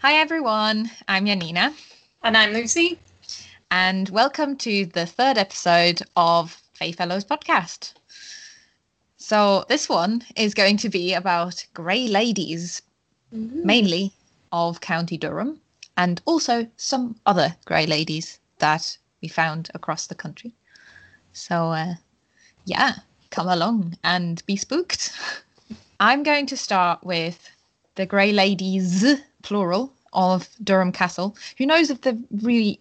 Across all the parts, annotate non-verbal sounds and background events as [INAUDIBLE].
Hi everyone, I'm Janina. And I'm Lucy. And welcome to the third episode of Fae Fellows podcast. So, this one is going to be about grey ladies, mm-hmm. mainly of County Durham, and also some other grey ladies that we found across the country. So, uh, yeah, come along and be spooked. [LAUGHS] I'm going to start with the Grey Ladies, plural, of Durham Castle. Who knows if there really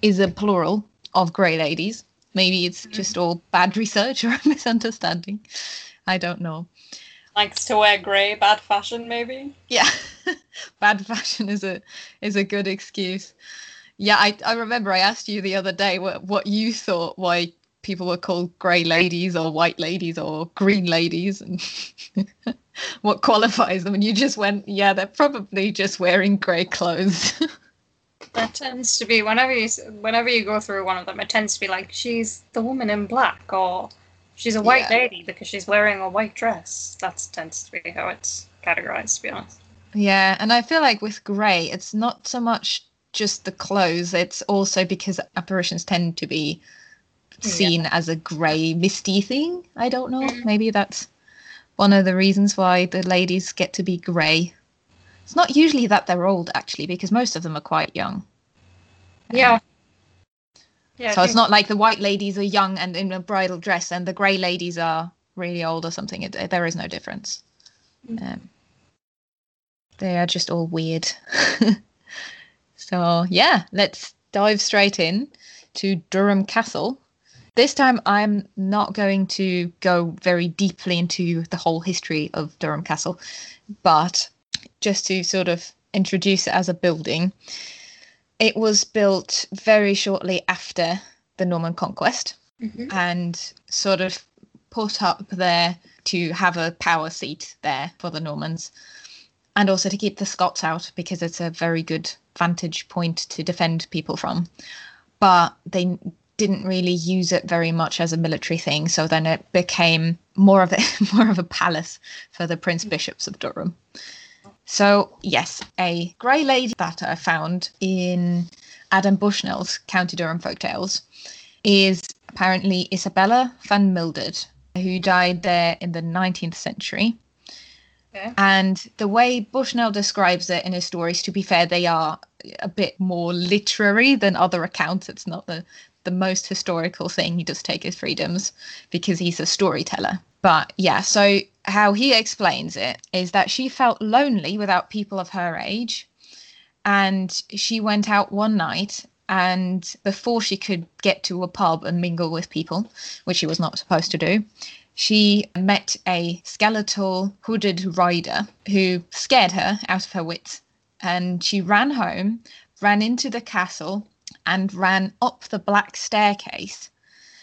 is a plural of Grey Ladies? Maybe it's mm-hmm. just all bad research or [LAUGHS] a misunderstanding. I don't know. Likes to wear grey, bad fashion, maybe. Yeah, [LAUGHS] bad fashion is a is a good excuse. Yeah, I, I remember I asked you the other day what what you thought why people were called grey ladies or white ladies or green ladies and [LAUGHS] what qualifies them. And you just went yeah they're probably just wearing grey clothes. [LAUGHS] That tends to be whenever you whenever you go through one of them it tends to be like she's the woman in black or she's a white yeah. lady because she's wearing a white dress. That tends to be how it's categorized to be honest. Yeah and i feel like with grey it's not so much just the clothes it's also because apparitions tend to be seen yeah. as a grey, misty thing. I don't know. Mm. Maybe that's one of the reasons why the ladies get to be grey. It's not usually that they're old, actually, because most of them are quite young. Yeah. Yeah. So it's not like the white ladies are young and in a bridal dress, and the grey ladies are really old or something. It, there is no difference. Mm. Um, they are just all weird. [LAUGHS] so yeah, let's dive straight in to Durham Castle, this time, I'm not going to go very deeply into the whole history of Durham Castle, but just to sort of introduce it as a building, it was built very shortly after the Norman conquest mm-hmm. and sort of put up there to have a power seat there for the Normans and also to keep the Scots out because it's a very good vantage point to defend people from. But they didn't really use it very much as a military thing, so then it became more of a [LAUGHS] more of a palace for the prince mm. bishops of Durham. So yes, a grey lady that I found in Adam Bushnell's County Durham folk tales is apparently Isabella van Mildert, who died there in the 19th century. Okay. And the way Bushnell describes it in his stories, to be fair, they are a bit more literary than other accounts. It's not the the most historical thing. He does take his freedoms because he's a storyteller. But yeah, so how he explains it is that she felt lonely without people of her age. And she went out one night and before she could get to a pub and mingle with people, which she was not supposed to do, she met a skeletal hooded rider who scared her out of her wits. And she ran home, ran into the castle, and ran up the black staircase.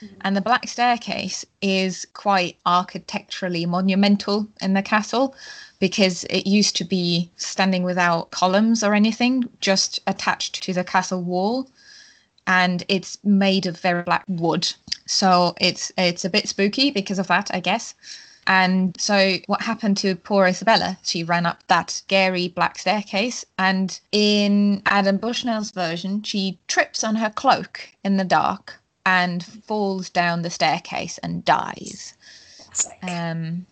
Mm-hmm. And the black staircase is quite architecturally monumental in the castle because it used to be standing without columns or anything, just attached to the castle wall. And it's made of very black wood. So it's it's a bit spooky because of that, I guess. And so, what happened to poor Isabella? She ran up that scary black staircase, and in Adam Bushnell's version, she trips on her cloak in the dark and falls down the staircase and dies. Um,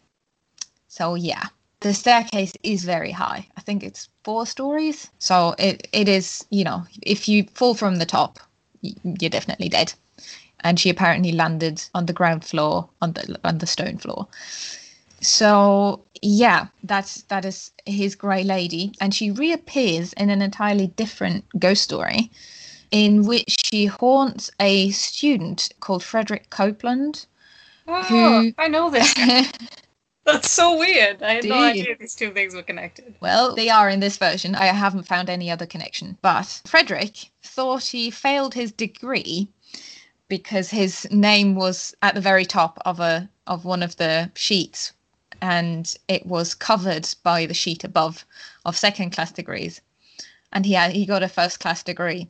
so yeah, the staircase is very high. I think it's four stories. So it, it is, you know, if you fall from the top, you're definitely dead and she apparently landed on the ground floor on the on the stone floor so yeah that's that is his grey lady and she reappears in an entirely different ghost story in which she haunts a student called frederick copeland oh, who i know this [LAUGHS] That's so weird. I had no idea these two things were connected. Well, they are in this version. I haven't found any other connection. But Frederick thought he failed his degree because his name was at the very top of a of one of the sheets and it was covered by the sheet above of second class degrees. And he had, he got a first class degree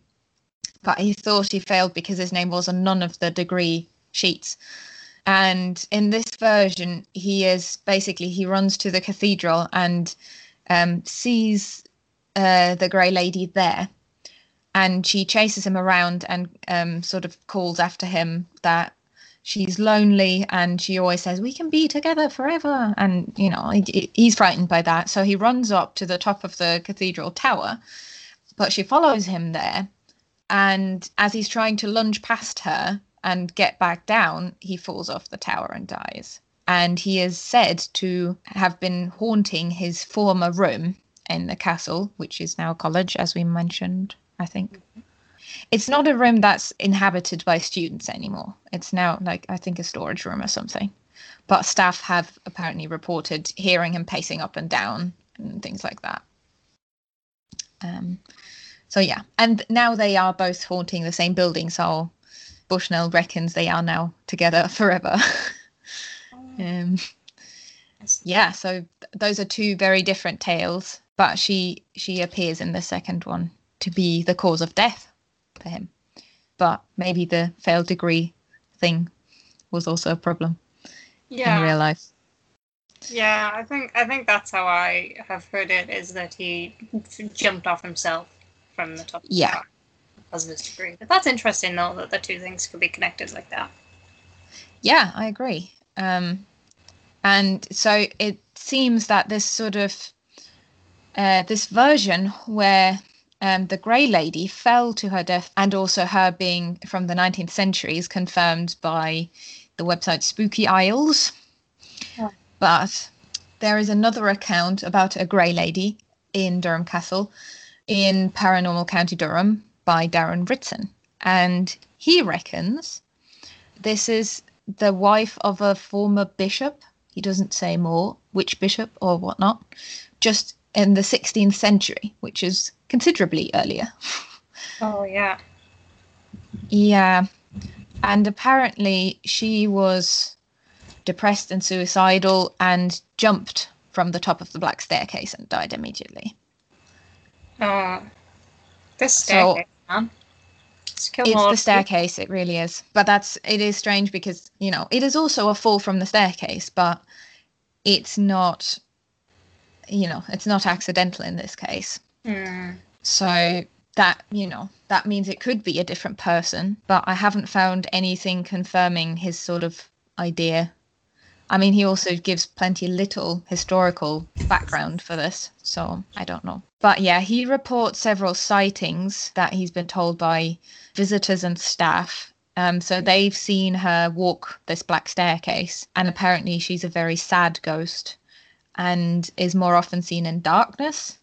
but he thought he failed because his name was on none of the degree sheets. And in this version he is basically he runs to the cathedral and um, sees uh, the Grey Lady there, and she chases him around and um, sort of calls after him that she's lonely and she always says we can be together forever. And you know he, he's frightened by that. So he runs up to the top of the cathedral tower but she follows him there. And as he's trying to lunge past her and get back down he falls off the tower and dies. And he is said to have been haunting his former room in the castle which is now a college as we mentioned i think it's not a room that's inhabited by students anymore. It's now like I think a storage room or something. But staff have apparently reported hearing him pacing up and down and things like that. Um, so yeah, and now they are both haunting the same building. So Bushnell reckons they are now together [LAUGHS] forever. um, yeah, so th- those are two very different tales. But she she appears in the second one to be the cause of death for him. But maybe the failed degree thing was also a problem Yeah. in real life. Yeah, I think I think that's how I have heard it is that he jumped off himself from the top. Yeah. Because of his degree. But that's interesting though that the two things could be connected like that. Yeah, I agree. Um, and so it seems that this sort of uh, this version where um, the Grey Lady fell to her death, and also her being from the 19th century, is confirmed by the website Spooky Isles. Yeah. But there is another account about a Grey Lady in Durham Castle in Paranormal County Durham by Darren Ritson. And he reckons this is the wife of a former bishop. He doesn't say more which bishop or whatnot, just in the 16th century, which is considerably earlier. Oh yeah. Yeah. And apparently she was depressed and suicidal and jumped from the top of the black staircase and died immediately. Uh, oh. This So- staircase, man. It's, It's the staircase, it really is. But that's it is strange because, you know, it is also a fall from the staircase, but it's not you know, it's not accidental in this case. Hmm. So that, you know, that means it could be a different person, but I haven't found anything confirming his sort of idea. I mean, he also gives plenty little historical background for this, so I don't know. But yeah, he reports several sightings that he's been told by visitors and staff. Um, so they've seen her walk this black staircase, and apparently she's a very sad ghost and is more often seen in darkness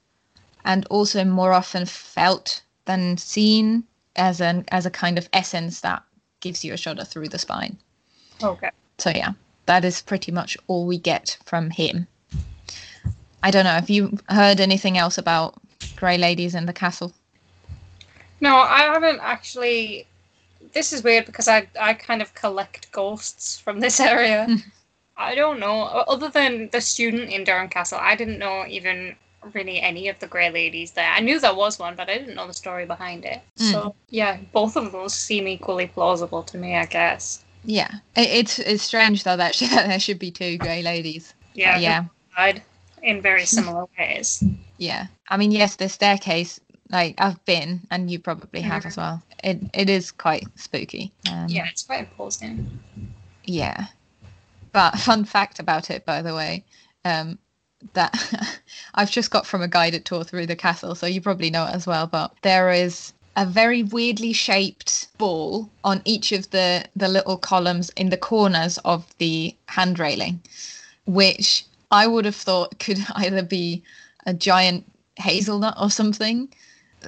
and also more often felt than seen as an as a kind of essence that gives you a shudder through the spine. Okay. So yeah, that is pretty much all we get from him. I don't know. Have you heard anything else about grey ladies in the castle? No, I haven't actually. This is weird because I I kind of collect ghosts from this [LAUGHS] area. I don't know. Other than the student in Durham Castle, I didn't know even really any of the Grey Ladies there. I knew there was one, but I didn't know the story behind it. So yeah, both of those seem equally plausible to me. I guess. Yeah, it, it's it's strange though that [LAUGHS] there should be two grey ladies. Yeah. But yeah, died in very similar ways. yeah. I mean, yes, the staircase. Like I've been, and you probably have as well. It it is quite spooky. Um, Yeah, it's quite imposing. Yeah. But fun fact about it, by the way, um, that [LAUGHS] I've just got from a guided tour through the castle, so you probably know it as well. But there is a very weirdly shaped ball on each of the the little columns in the corners of the hand railing, which I would have thought could [LAUGHS] either be a giant hazelnut or something,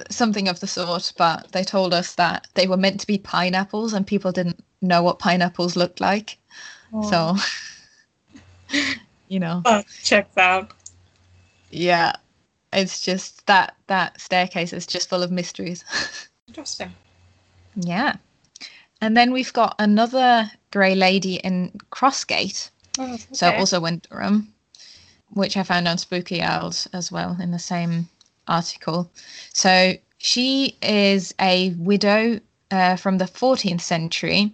something of the sort. But they told us that they were meant to be pineapples, and people didn't know what pineapples looked like. So, [LAUGHS] you know, oh, checks out. yeah, it's just that that staircase is just full of mysteries. [LAUGHS] Interesting. yeah. And then we've got another grey lady in Crossgate, Oh, so also in Durham, which I found on Spooky Isles as well in the same article. So she is a widow uh, from the 14th century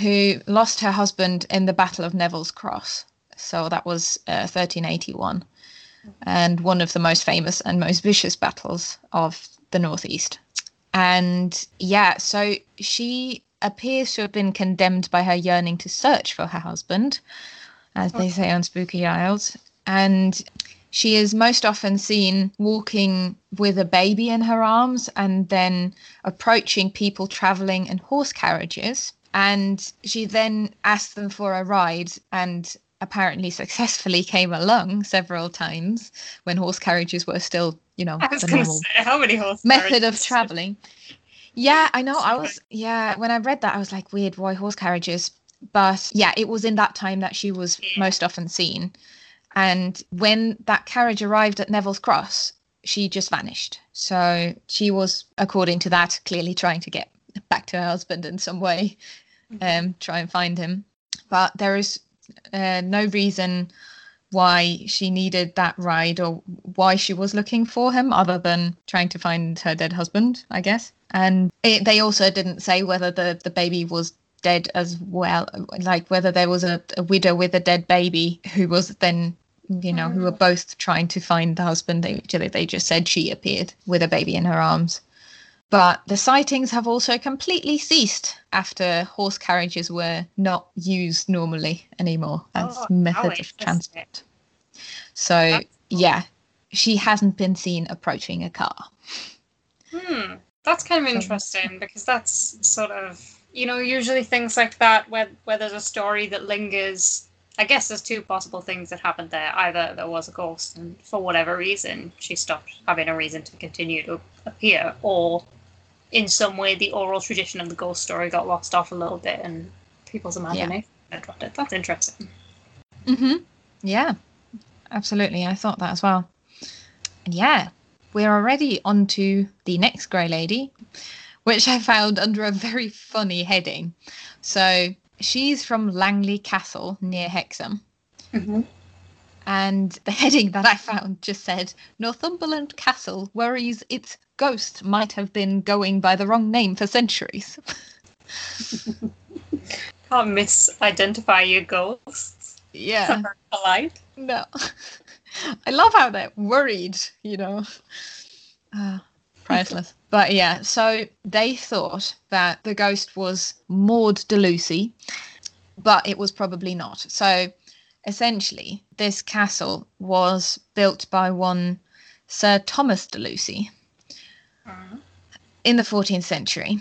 who lost her husband in the Battle of Neville's Cross. So that was uh, 1381. and one of the most famous and most vicious battles of the Northeast. And yeah, so she appears to have been condemned by her yearning to search for her husband, as they say on Spooky Isles. And she is most often seen walking with a baby in her arms and then approaching people traveling in horse carriages. And she then asked them for a ride and apparently successfully came along several times when horse carriages were still, you know, the normal say, how many horse method of traveling. Yeah, I know. I was yeah, when I read that I was like weird why horse carriages, but yeah, it was in that time that she was most often seen. And when that carriage arrived at Neville's Cross, she just vanished. So she was according to that clearly trying to get back to her husband in some way, um try and find him. But there is uh, no reason why she needed that ride or why she was looking for him other than trying to find her dead husband i guess. And it, they also didn't say whether the, the baby was dead as well like whether there was a, a widow with a dead baby who was then you know who were both trying to find the husband. They they just said she appeared with a baby in her arms but the sightings have also completely ceased after horse carriages were not used normally anymore as Oh, methods of transport. So, cool. yeah, she hasn't been seen approaching a car. Hmm, that's kind of interesting because that's sort of you know usually things like that where where there's a story that lingers. I guess there's two possible things that happened there. Either there was a ghost, and for whatever reason she stopped having a reason to continue to appear, or in some way the oral tradition of the ghost story got lost off a little bit, and people's imagination dropped it. That's interesting. Mm-hmm. Yeah, absolutely. I thought that as well. And yeah, we're already on to the next Grey Lady, which I found under a very funny heading. So she's from Langley Castle near Hexham. Mm-hmm. And the heading that I found just said Northumberland Castle worries its ghost might have been going by the wrong name for centuries. [LAUGHS] Can't misidentify your ghosts. yeah. Polite. No. [LAUGHS] I love how they're worried, you know. Uh, priceless. [LAUGHS] but yeah, so they thought that the ghost was Maud de Lucy, but it was probably not. So essentially, this castle was built by one Sir Thomas de Lucy Mhm. in the 14th century.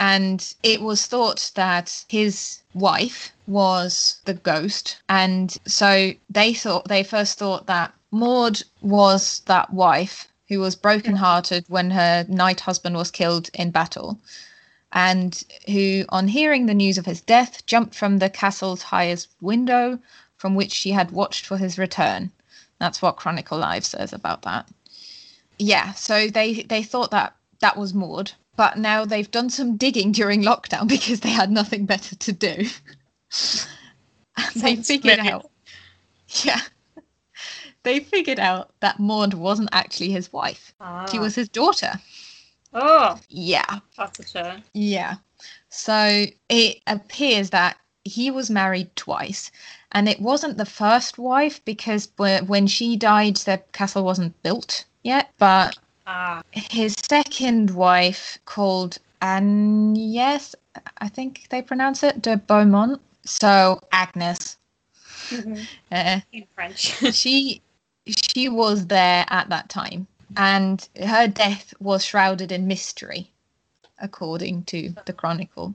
And it was thought that his wife was the ghost. And so they thought, they first thought that Maud was that wife who was brokenhearted when her knight husband was killed in battle. And who, on hearing the news of his death, jumped from the castle's highest window from which she had watched for his return. That's what Chronicle Live says about that. Yeah, so they they thought that that was Maud, but now they've done some digging during lockdown [LAUGHS] because they had nothing better to do. [LAUGHS] they figured out, yeah, [LAUGHS] they figured out that Maud wasn't actually his wife; she Ah. was his daughter. Oh, Yeah, that's a turn. yeah. So it appears that he was married twice, and it wasn't the first wife because when she died, the castle wasn't built yet. But Ah, his second wife, called Agnes, I think they pronounce it, de Beaumont. So Agnes, uh, [LAUGHS] in French. [LAUGHS] she she was there at that time, and her death was shrouded in mystery, according to the chronicle.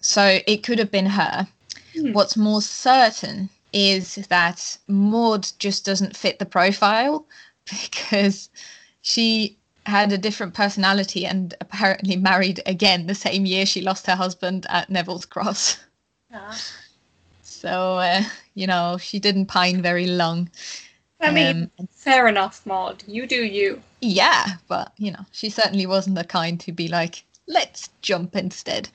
So it could have been her. Hmm. What's more certain is that Maud just doesn't fit the profile [LAUGHS] because she had a different personality and apparently married again the same year she lost her husband at Neville's Cross. [LAUGHS] Ah. So, uh, you know, she didn't pine very long. I mean, Um, fair enough, Maud. You do you. Yeah, but you know, she certainly wasn't the kind to be like, let's jump instead.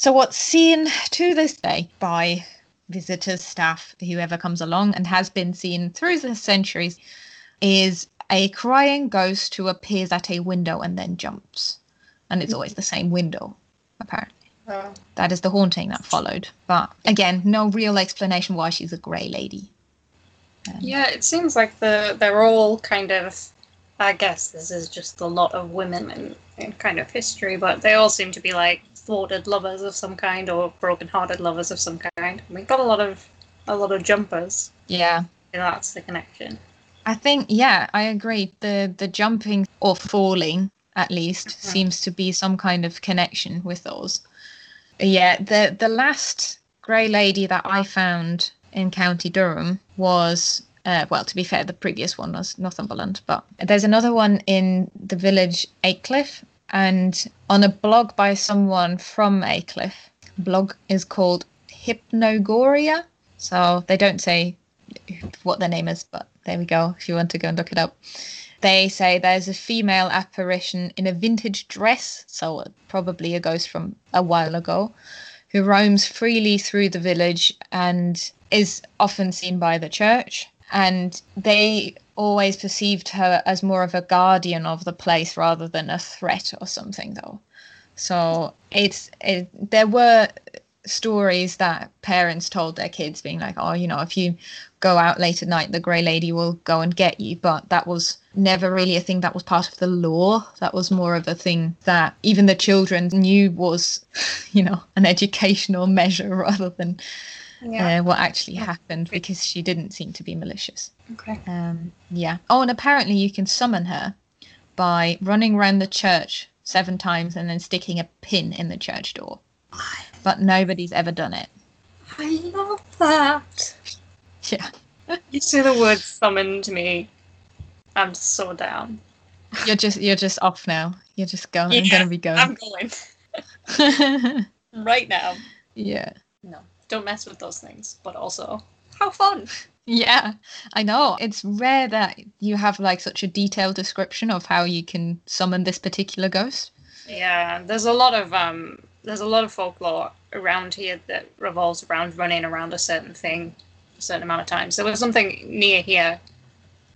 So, what's seen to this day by visitors, staff, whoever comes along, and has been seen through the centuries is a crying ghost who appears at a window and then jumps. And it's always the same window, apparently. Oh. That is the haunting that followed. But again, no real explanation why she's a grey lady. Um, Yeah, it seems like the they're all kind of. I guess this is just a lot of women in, in kind of history, but they all seem to be like thwarted lovers of some kind or broken-hearted lovers of some kind. We've got a lot of a lot of jumpers. yeah. That's the connection. I think yeah, I agree. The the jumping or falling at least Mhm. seems to be some kind of connection with those. Yeah, the the last grey lady that I found in County Durham was uh, well, to be fair, the previous one was Northumberland, but there's another one in the village Aycliffe, and on a blog by someone from Aycliffe, blog is called Hypnogoria. So they don't say what their name is, but there we go. If you want to go and look it up, they say there's a female apparition in a vintage dress, so probably a ghost from a while ago, who roams freely through the village and is often seen by the church. And they always perceived her as more of a guardian of the place rather than a threat or something, though. So it's it, there were stories that parents told their kids, being like, "Oh, you know, if you go out late at night, the grey lady will go and get you." But that was never really a thing that was part of the law. That was more of a thing that even the children knew was, [LAUGHS] you know, an educational measure rather than uh, what actually happened because she didn't seem to be malicious. okay. Um, yeah. Oh, and apparently you can summon her by running around the church seven times and then sticking a pin in the church door. But nobody's ever done it. I love that. Yeah. [LAUGHS] You say the word summoned me. I'm so down. You're just you're just off now. You're just going. I'm gonna be I'm going. going [LAUGHS] right now. yeah. No, don't mess with those things. But also, how fun! Yeah, I know. It's rare that you have like such a detailed description of how you can summon this particular ghost. Yeah, there's a lot of um, there's a lot of folklore around here that revolves around running around a certain thing a certain amount of times. There was something near here,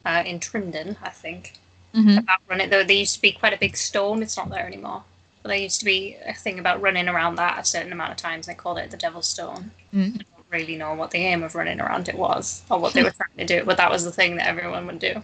uh, in Trimdon, I think, hmm about running. There, there used to be quite a big stone. It's not there anymore. But there used to be a thing about running around that a certain amount of times. They called it the Devil's Stone. Mm. I don't really know what the aim of running around it was or what they were trying to do, but that was the thing that everyone would do.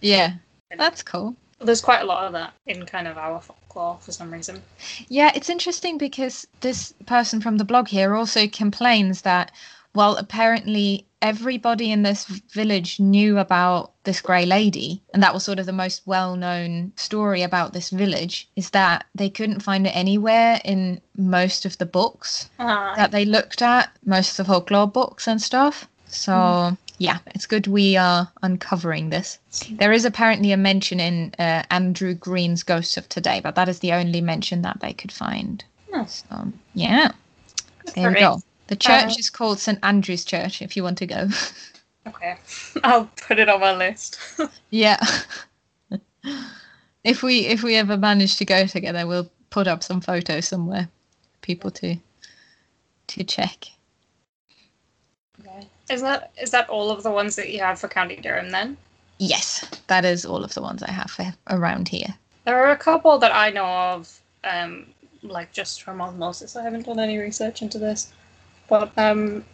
Yeah, that's cool. There's quite a lot of that in kind of our folklore for some reason. Yeah, it's interesting because this person from the blog here also complains that, well, apparently everybody in this village knew about this grey lady, and that was sort of the most well known story about this village, is that they couldn't find it anywhere in most of the books Uh, that they looked at, most of the folklore books and stuff. So, yeah, it's good we are uncovering this. There is apparently a mention in uh, Andrew Green's Ghosts of Today, but that is the only mention that they could find. Hmm. So, yeah, good there we go. The church Uh, is called St Andrew's Church if you want to go. [LAUGHS] Okay, I'll put it on my list. [LAUGHS] yeah. if we if we ever manage to go together, we'll put up some photos somewhere, for people to to check. okay. Is that is that all of the ones that you have for County Durham then? Yes, that is all of the ones I have for, around here. There are a couple that I know of, um, like just from osmosis. I haven't done any research into this, but um,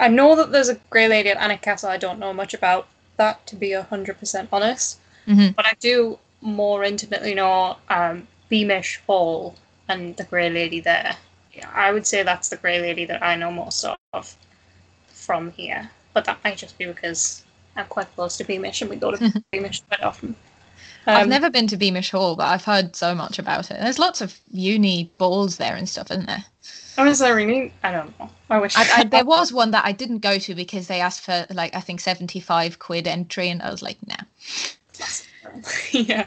I know that there's a grey lady at Alnwick Castle. I don't know much about that, to be hundred percent honest. hmm But I do more intimately know um, Beamish Hall and the Grey Lady there. Yeah, I would say that's the Grey Lady that I know most of from here. But that might just be because I'm quite close to Beamish and we go to Beamish quite often. I've Um, never been to Beamish Hall, but I've heard so much about it. There's lots of uni balls there and stuff, isn't there? Oh, is there really? I don't know. I wish I, I, [LAUGHS] there was one that I didn't go to because they asked for like I think 75 quid entry, and I was like, nah. [LAUGHS] yeah.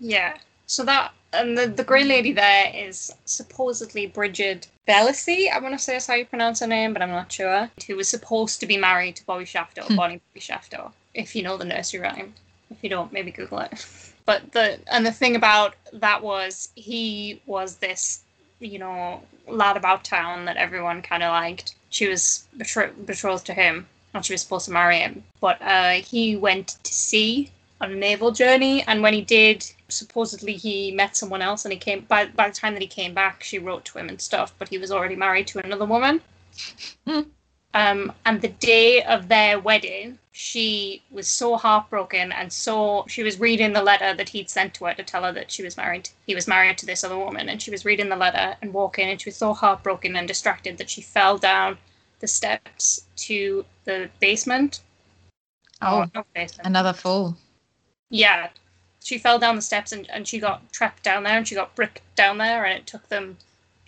yeah. So that and the the grey lady there is supposedly Bridget Bellasy. I want to say that's how you pronounce her name, but I'm not sure. Who was supposed to be married to Bobby Shafto, Hmm. Bonnie Bobby Shafto. If you know the nursery rhyme. If you don't, maybe Google it. [LAUGHS] But the and the thing about that was he was this, you know, lad about town that everyone kind of liked. She was betro- betrothed to him, and she was supposed to marry him. But uh, he went to sea on a naval journey, and when he did, supposedly he met someone else, and he came. By by the time that he came back, she wrote to him and stuff, but he was already married to another woman. [LAUGHS] Um, and the day of their wedding, she was so heartbroken and so she was reading the letter that he'd sent to her to tell her that she was married. He was married to this other woman, and she was reading the letter and walking, and she was so heartbroken and distracted that she fell down the steps to the basement. Oh, not basement. another fall. Yeah, she fell down the steps and, and she got trapped down there and she got bricked down there, and it took them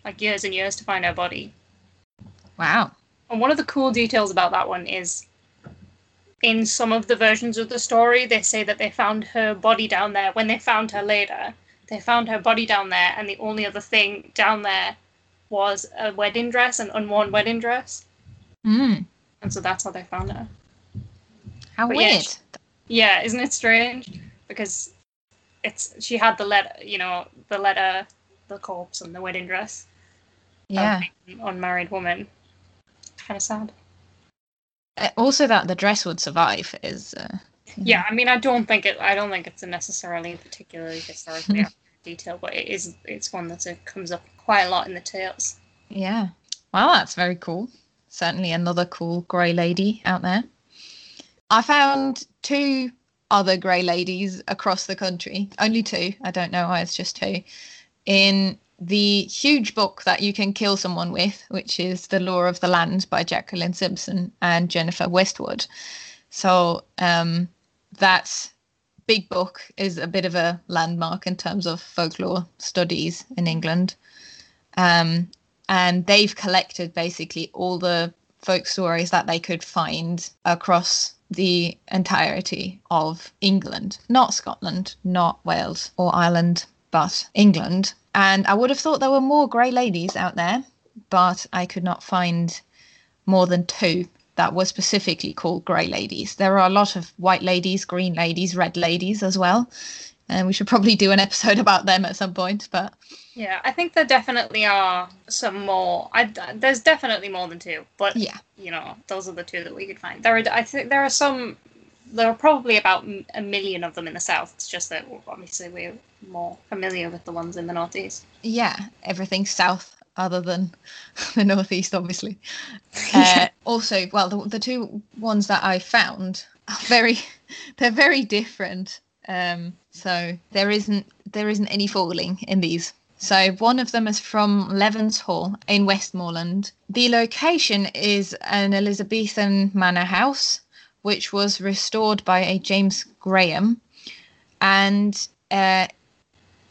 like years and years to find her body. Wow. And one of the cool details about that one is in some of the versions of the story, they say that they found her body down there. When they found her later, they found her body down there, and the only other thing down there was a wedding dress, an unworn wedding dress. Mm. And so that's how they found her. How But yeah, weird. she- Yeah, isn't it strange? Because it's she had the letter, you know, the letter, the corpse, and the wedding dress. yeah. an unmarried woman. Kind of sad. Uh, Also, that the dress would survive is. Uh, Yeah, I mean, I don't think it. I don't think it's a necessarily particularly historically [LAUGHS] accurate detail, but it is. It's one that uh, comes up quite a lot in the tales. Yeah. Well, that's very cool. Certainly another cool grey lady out there. I found two other grey ladies across the country. Only two. I don't know why it's just two. In the huge book that you can kill someone with, which is The Lore of the Land by Jacqueline Simpson and Jennifer Westwood. So um, that big book is a bit of a landmark in terms of folklore studies in England. Um, and they've collected basically all the folk stories that they could find across the entirety of England, not Scotland, not Wales or Ireland, but England. And I would have thought there were more grey ladies out there, but I could not find more than two that were specifically called grey ladies. There are a lot of white ladies, green ladies, red ladies as well. And we should probably do an episode [LAUGHS] about them at some point, but Yeah, I think there definitely are some more. I, there's definitely more than two, but yeah. you know, those are the two that we could find. There are, I think, there are some. There are probably about a million of them in the south. It's just that obviously we're more familiar with the ones in the northeast. yeah, everything south other than [LAUGHS] the northeast, obviously. [LAUGHS] Uh, also, well, the, the two ones that I found are very, [LAUGHS] they're very different. Um, so there isn't there isn't any falling in these. So one of them is from Levens Hall in Westmorland. The location is an Elizabethan manor house, which was restored by a James Graham, and uh,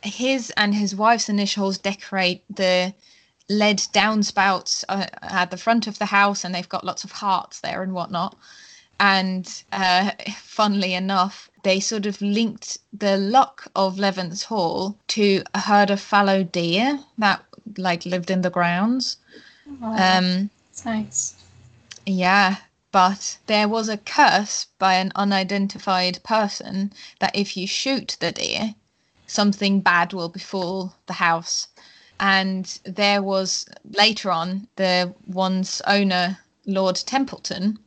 his and his wife's initials decorate the lead downspouts uh, at the front of the house, and they've got lots of hearts there and whatnot. And uh, [LAUGHS] funnily enough, they sort of linked the luck of Levens Hall to a herd of fallow deer that like lived in the grounds. Um, It's nice. yeah, but there was a curse by an unidentified person that if you shoot the deer, something bad will befall the house. And there was later on the one's owner, Lord Templeton,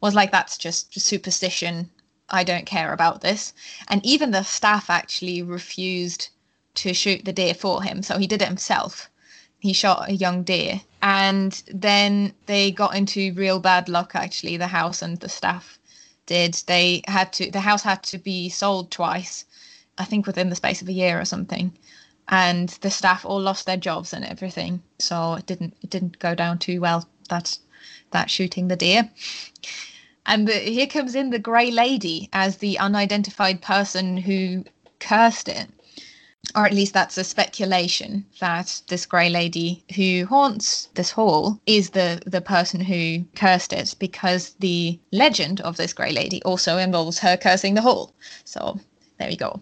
was like, that's just superstition. I don't care about this. And even the staff actually refused to shoot the deer for him. So he did it himself. He shot a young deer. And then they got into real bad luck, actually, the house and the staff did. They had to, the house had to be sold twice, I think within the space of a year or something. And the staff all lost their jobs and everything. So it didn't, it didn't go down too well. That, that shooting the deer. And the, here comes in the Grey Lady as the unidentified person who cursed it. Or at least that's a speculation that this Grey Lady who haunts this hall is the, the person who cursed it because the legend of this Grey Lady also involves her cursing the hall. So there we go.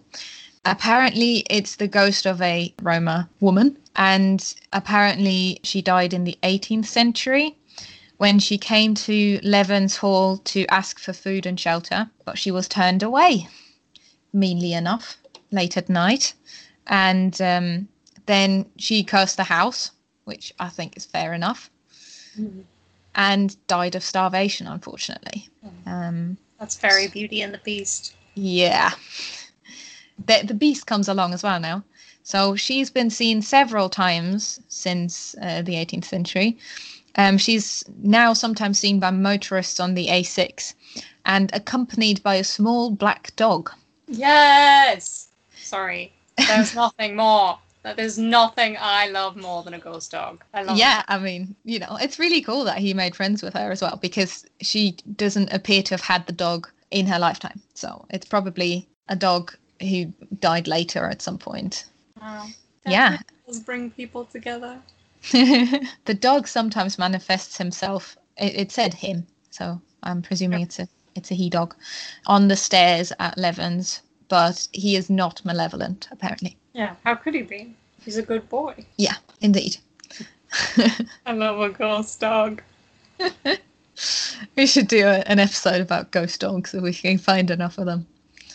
Apparently, it's the ghost of a Roma woman, and apparently, she died in the 18th century when she came to Levens Hall to ask for food and shelter, but she was turned away, meanly enough, late at night. And um, then she cursed the house, which I think is fair enough, and died of starvation, unfortunately. Um, That's very Beauty and the Beast. yeah. The, the beast comes along as well now. So she's been seen several times since uh, the 18th century. Um, she's now sometimes seen by motorists on the A6 and accompanied by a small black dog. Yes. Sorry, there's [LAUGHS] nothing more. There's nothing I love more than a ghost dog. I love. yeah, it. I mean, you know, it's really cool that he made friends with her as well because she doesn't appear to have had the dog in her lifetime. So it's probably a dog who died later at some point. Wow. Yeah. Does bring people together. [LAUGHS] the dog sometimes manifests himself. It, it said him, so I'm presuming it's a it's a he dog on the stairs at Levens, but he is not malevolent apparently. Yeah. How could he be? He's a good boy. Yeah, indeed. [LAUGHS] I love a ghost dog. we should do a, an episode about ghost dogs if we can find enough of them.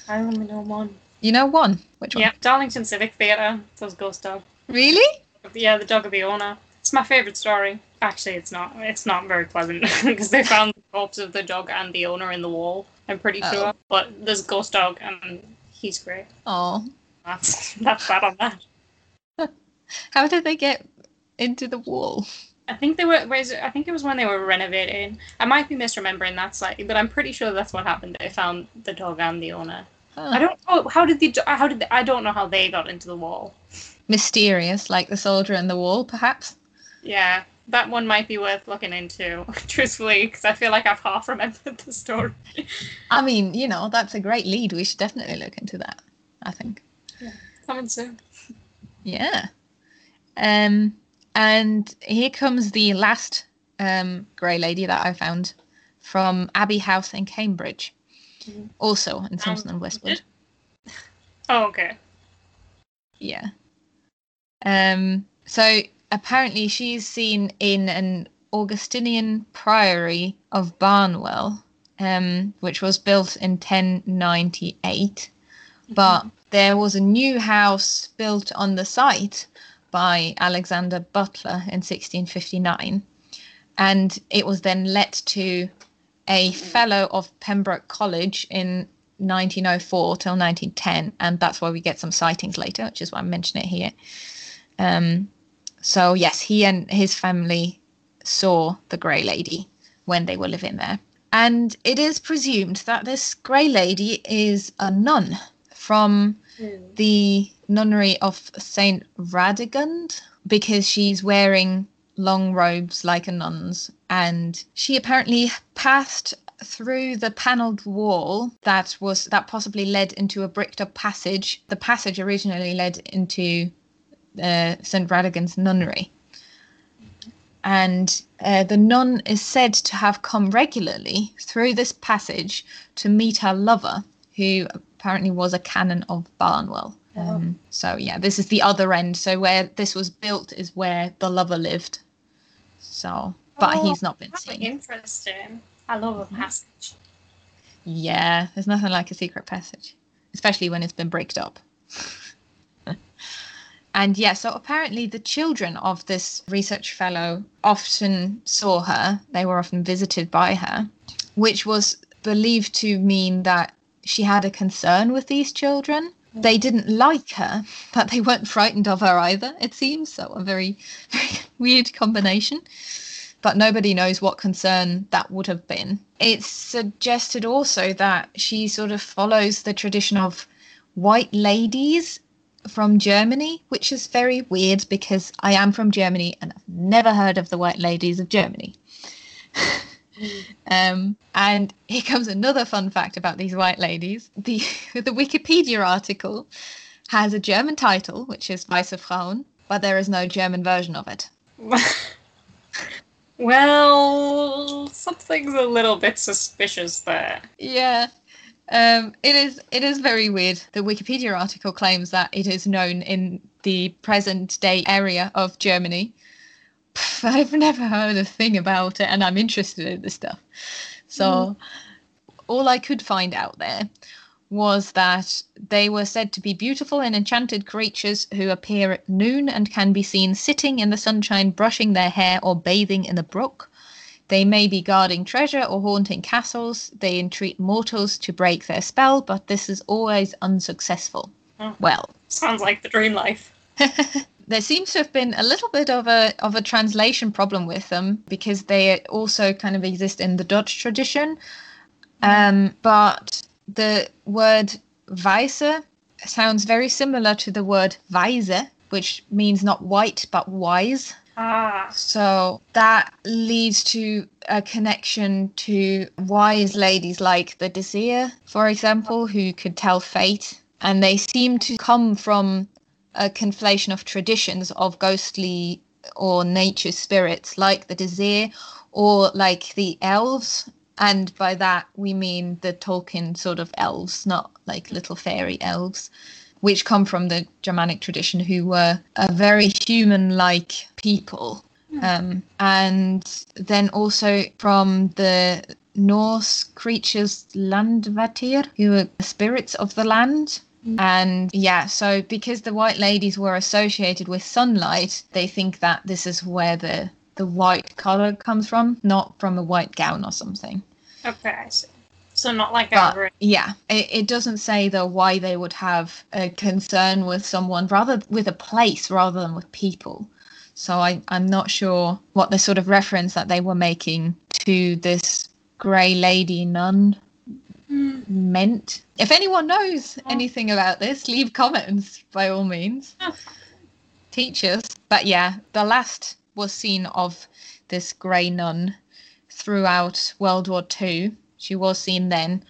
I only know one. You know one? Which one? Yeah, Darlington Civic Theatre. Those ghost dog. Really? Yeah, the dog of the owner. It's my favorite story. Actually, it's not. It's not very pleasant [LAUGHS] because they found the corpse of the dog and the owner in the wall. I'm pretty Oh. sure. But there's a ghost dog and he's great. Oh, [LAUGHS] That's that's that on that. how did they get into the wall? I think they were. It- I think it was when they were renovating. I might be misremembering that slightly, but I'm pretty sure that's what happened. They found the dog and the owner. Huh. I don't. Oh, how did the? How did? The, I don't know how they got into the wall. Mysterious, like the soldier in the wall, perhaps. Yeah, that one might be worth looking into, [LAUGHS] truthfully, because I feel like I've half remembered the story. I mean, you know, that's a great lead. We should definitely look into that. I think. Coming soon. Yeah. Um, and here comes the last um, grey lady that I found from Abbey House in Cambridge, Mhm. also in Simpson and Westwood. Oh, okay. Yeah. Um, so apparently she's seen in an Augustinian priory of Barnwell, um, which was built in 1098. But there was a new house built on the site by Alexander Butler in 1659. And it was then let to a fellow of Pembroke College in 1904 till 1910. And that's why we get some sightings later, which is why I mention it here. Um, so, yes, he and his family saw the Grey Lady when they were living there. And it is presumed that this Grey Lady is a nun from hmm. the nunnery of Saint Radegund because she's wearing long robes like a nun's. And she apparently passed through the paneled wall that was that possibly led into a bricked up passage. The passage originally led into uh, St Radegund's nunnery and uh, the nun is said to have come regularly through this passage to meet her lover who apparently was a canon of Barnwell. Um, so yeah, this is the other end. So where this was built is where the lover lived. So, but Oh, he's not been seen. interesting. I love a passage. Yeah, there's nothing like a secret passage, especially when it's been bricked up. [LAUGHS] and yeah, so apparently the children of this research fellow often saw her. They were often visited by her, which was believed to mean that she had a concern with these children. They didn't like her, but they weren't frightened of her either, it seems. So, a very, [LAUGHS] very weird combination but nobody knows what concern that would have been. It's suggested also that she sort of follows the tradition of white ladies from Germany, which is very weird because I am from Germany and I've never heard of the white ladies of Germany. [LAUGHS] um, and here comes another fun fact about these white ladies. The [LAUGHS] the Wikipedia article has a German title, which is Weiße Frauen, but there is no German version of it. [LAUGHS] well, something's a little bit suspicious there. Yeah. Um, it is it is very weird. The Wikipedia article claims that it is known in the present day area of Germany. Pff, [LAUGHS] I've never heard a thing about it and I'm interested in this stuff. So all I could find out there was that they were said to be beautiful and enchanted creatures who appear at noon and can be seen sitting in the sunshine, brushing their hair, or bathing in the brook. They may be guarding treasure or haunting castles. They entreat mortals to break their spell, but this is always unsuccessful. Oh. Well, Sounds like the dream life. [LAUGHS] there seems to have been a little bit of a of a translation problem with them because they also kind of exist in the Dutch tradition. Um, but the word Weise sounds very similar to the word Weise, which means not white but wise. Ah. So that leads to a connection to wise ladies like the Dísir, for example, who could tell fate. And they seem to come from a conflation of traditions of ghostly or nature spirits like the Dísir or like the elves. And by that, we mean the Tolkien sort of elves, not like little fairy elves which come from the Germanic tradition, who were a very human like people. Um, and then also from the Norse creatures Landvættir, who were spirits of the land. And yeah, so because the white ladies were associated with sunlight, they think that this is where the the white color comes from, not from a white gown or something. Okay, I see. So not like But our yeah, it, it doesn't say though why they would have a concern with someone rather with a place rather than with people. So I, I'm not sure what the sort of reference that they were making to this grey lady nun Hmm. meant. If anyone knows anything about this, leave comments by all means. Teach us. But yeah, the last was seen of this grey nun throughout World War Two. She was seen then,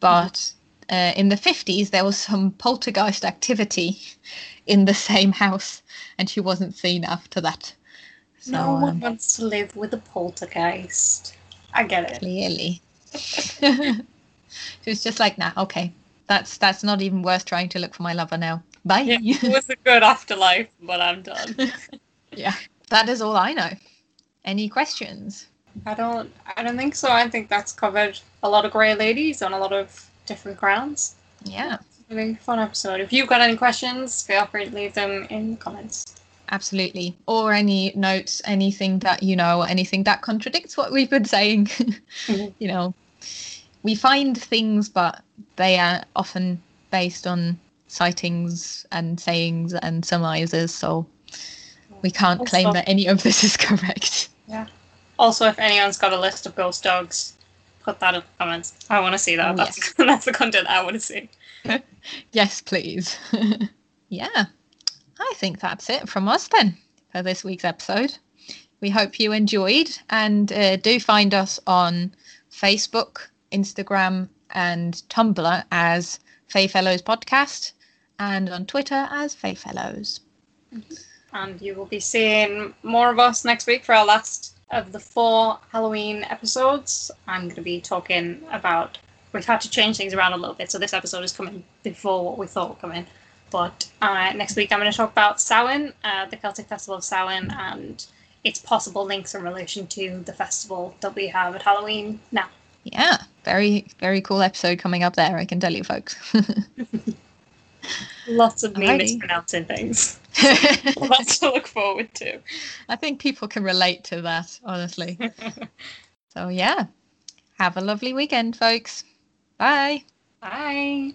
but uh, in the 50s there was some poltergeist activity [LAUGHS] in the same house, and she wasn't seen after that. So no one um, wants to live with a poltergeist. I get it. clearly, [LAUGHS] she was just like, "Nah, okay, that's that's not even worth trying to look for my lover now. Bye." Yeah, it [LAUGHS] was a good afterlife, but I'm done. yeah, that is all I know. Any questions? I don't. I don't think so. I think that's covered a lot of grey ladies on a lot of different grounds. Yeah, Really fun episode. If you've got any questions, feel free to leave them in the comments. absolutely. Or any notes, anything that you know, anything that contradicts what we've been saying. [LAUGHS] Mhm. you know, we find things, but they are often based on sightings and sayings and surmises. So we can't claim that any of this is [LAUGHS] correct. Yeah. Also, if anyone's got a list of ghost dogs, put that in the comments. I want to see that. Oh, that's [LAUGHS] that's the content I want to see. [LAUGHS] Yes, please. [LAUGHS] yeah, I think that's it from us then for this week's episode. We hope you enjoyed and uh, do find us on Facebook, Instagram, and Tumblr as Fae Fellows Podcast and on Twitter as Fae Fellows. And you will be seeing more of us next week for our last of the four Halloween episodes. I'm going to be talking about. We've had to change things around a little bit, so this episode is coming before what we thought would come in. But uh, next week I'm going to talk about Samhain, uh, the Celtic Festival of Samhain, and its possible links in relation to the festival that we have at Halloween now. Yeah, very, very cool episode coming up there, I can tell you, folks. [LAUGHS] Lots of me Alrighty. mispronouncing things. [LAUGHS] Lots to look forward to. I think people can relate to that, honestly. [LAUGHS] so, yeah, have a lovely weekend, folks. Bye. Bye.